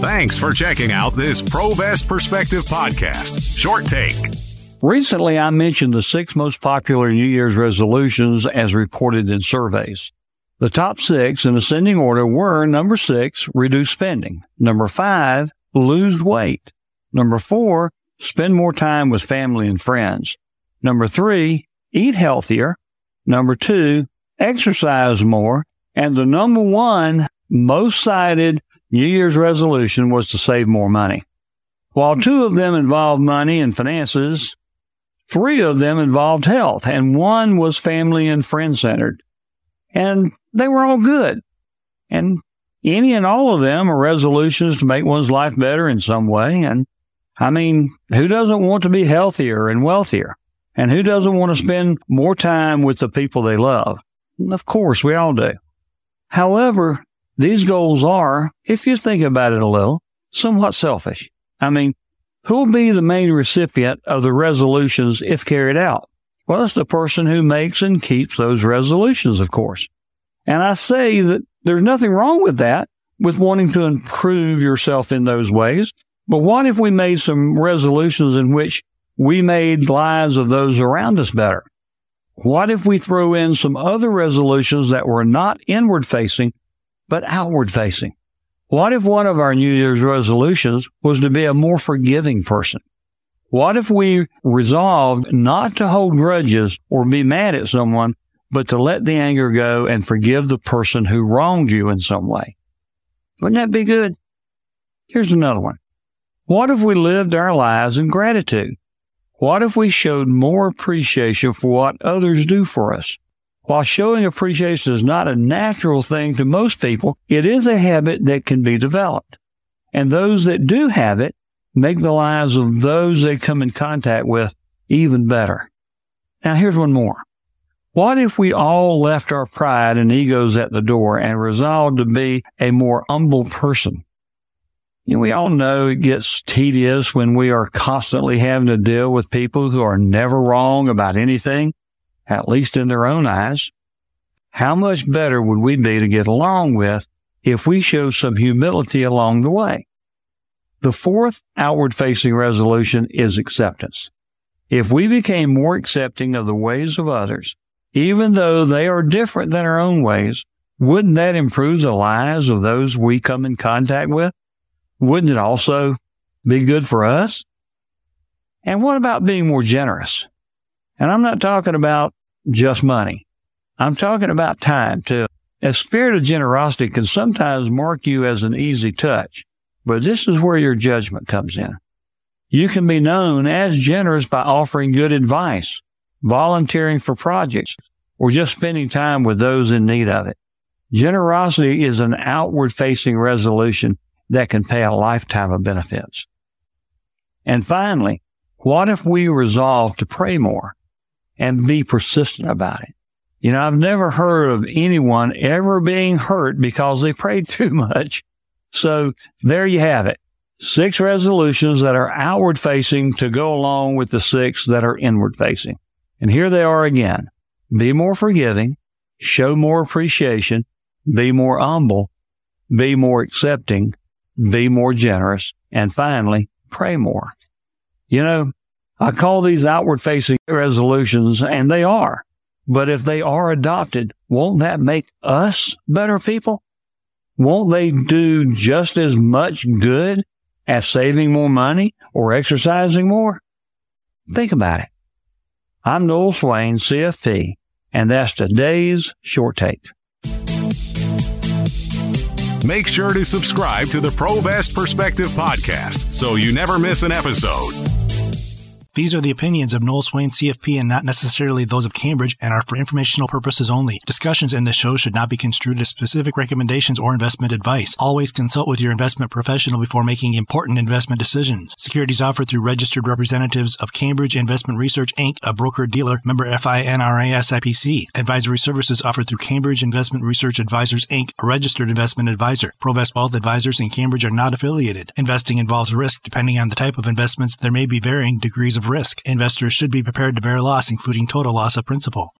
Thanks for checking out this Provest Perspective podcast. Short take. Recently, I mentioned the six most popular New Year's resolutions as reported in surveys. The top six in ascending order were number six, reduce spending. Number five, lose weight. Number four, spend more time with family and friends. Number three, eat healthier. Number two, exercise more. And the number one most cited New Year's resolution was to save more money. While two of them involved money and finances, three of them involved health, and one was family and friend centered. And they were all good. And any and all of them are resolutions to make one's life better in some way. And I mean, who doesn't want to be healthier and wealthier? And who doesn't want to spend more time with the people they love? Of course, we all do. However, these goals are, if you think about it a little, somewhat selfish. I mean, who'll be the main recipient of the resolutions if carried out? Well, it's the person who makes and keeps those resolutions, of course. And I say that there's nothing wrong with that, with wanting to improve yourself in those ways. But what if we made some resolutions in which we made lives of those around us better? What if we throw in some other resolutions that were not inward facing, but outward facing. What if one of our New Year's resolutions was to be a more forgiving person? What if we resolved not to hold grudges or be mad at someone, but to let the anger go and forgive the person who wronged you in some way? Wouldn't that be good? Here's another one. What if we lived our lives in gratitude? What if we showed more appreciation for what others do for us? While showing appreciation is not a natural thing to most people, it is a habit that can be developed. And those that do have it make the lives of those they come in contact with even better. Now here's one more. What if we all left our pride and egos at the door and resolved to be a more humble person? You know, we all know it gets tedious when we are constantly having to deal with people who are never wrong about anything at least in their own eyes. How much better would we be to get along with if we show some humility along the way? The fourth outward facing resolution is acceptance. If we became more accepting of the ways of others, even though they are different than our own ways, wouldn't that improve the lives of those we come in contact with? Wouldn't it also be good for us? And what about being more generous? And I'm not talking about just money. I'm talking about time too. A spirit of generosity can sometimes mark you as an easy touch, but this is where your judgment comes in. You can be known as generous by offering good advice, volunteering for projects, or just spending time with those in need of it. Generosity is an outward facing resolution that can pay a lifetime of benefits. And finally, what if we resolve to pray more? and be persistent about it. You know, I've never heard of anyone ever being hurt because they prayed too much. So there you have it. Six resolutions that are outward facing to go along with the six that are inward facing. And here they are again. Be more forgiving, show more appreciation, be more humble, be more accepting, be more generous, and finally, pray more. You know, I call these outward facing resolutions, and they are. But if they are adopted, won't that make us better people? Won't they do just as much good as saving more money or exercising more? Think about it. I'm Noel Swain, CFP, and that's today's short take. Make sure to subscribe to the Provest Perspective podcast so you never miss an episode. These are the opinions of Noel Swain, CFP, and not necessarily those of Cambridge and are for informational purposes only. Discussions in this show should not be construed as specific recommendations or investment advice. Always consult with your investment professional before making important investment decisions. Securities offered through registered representatives of Cambridge Investment Research Inc., a broker dealer, member FINRA SIPC. Advisory services offered through Cambridge Investment Research Advisors Inc., a registered investment advisor. Provest Wealth Advisors and Cambridge are not affiliated. Investing involves risk. Depending on the type of investments, there may be varying degrees of risk. Investors should be prepared to bear loss, including total loss of principal.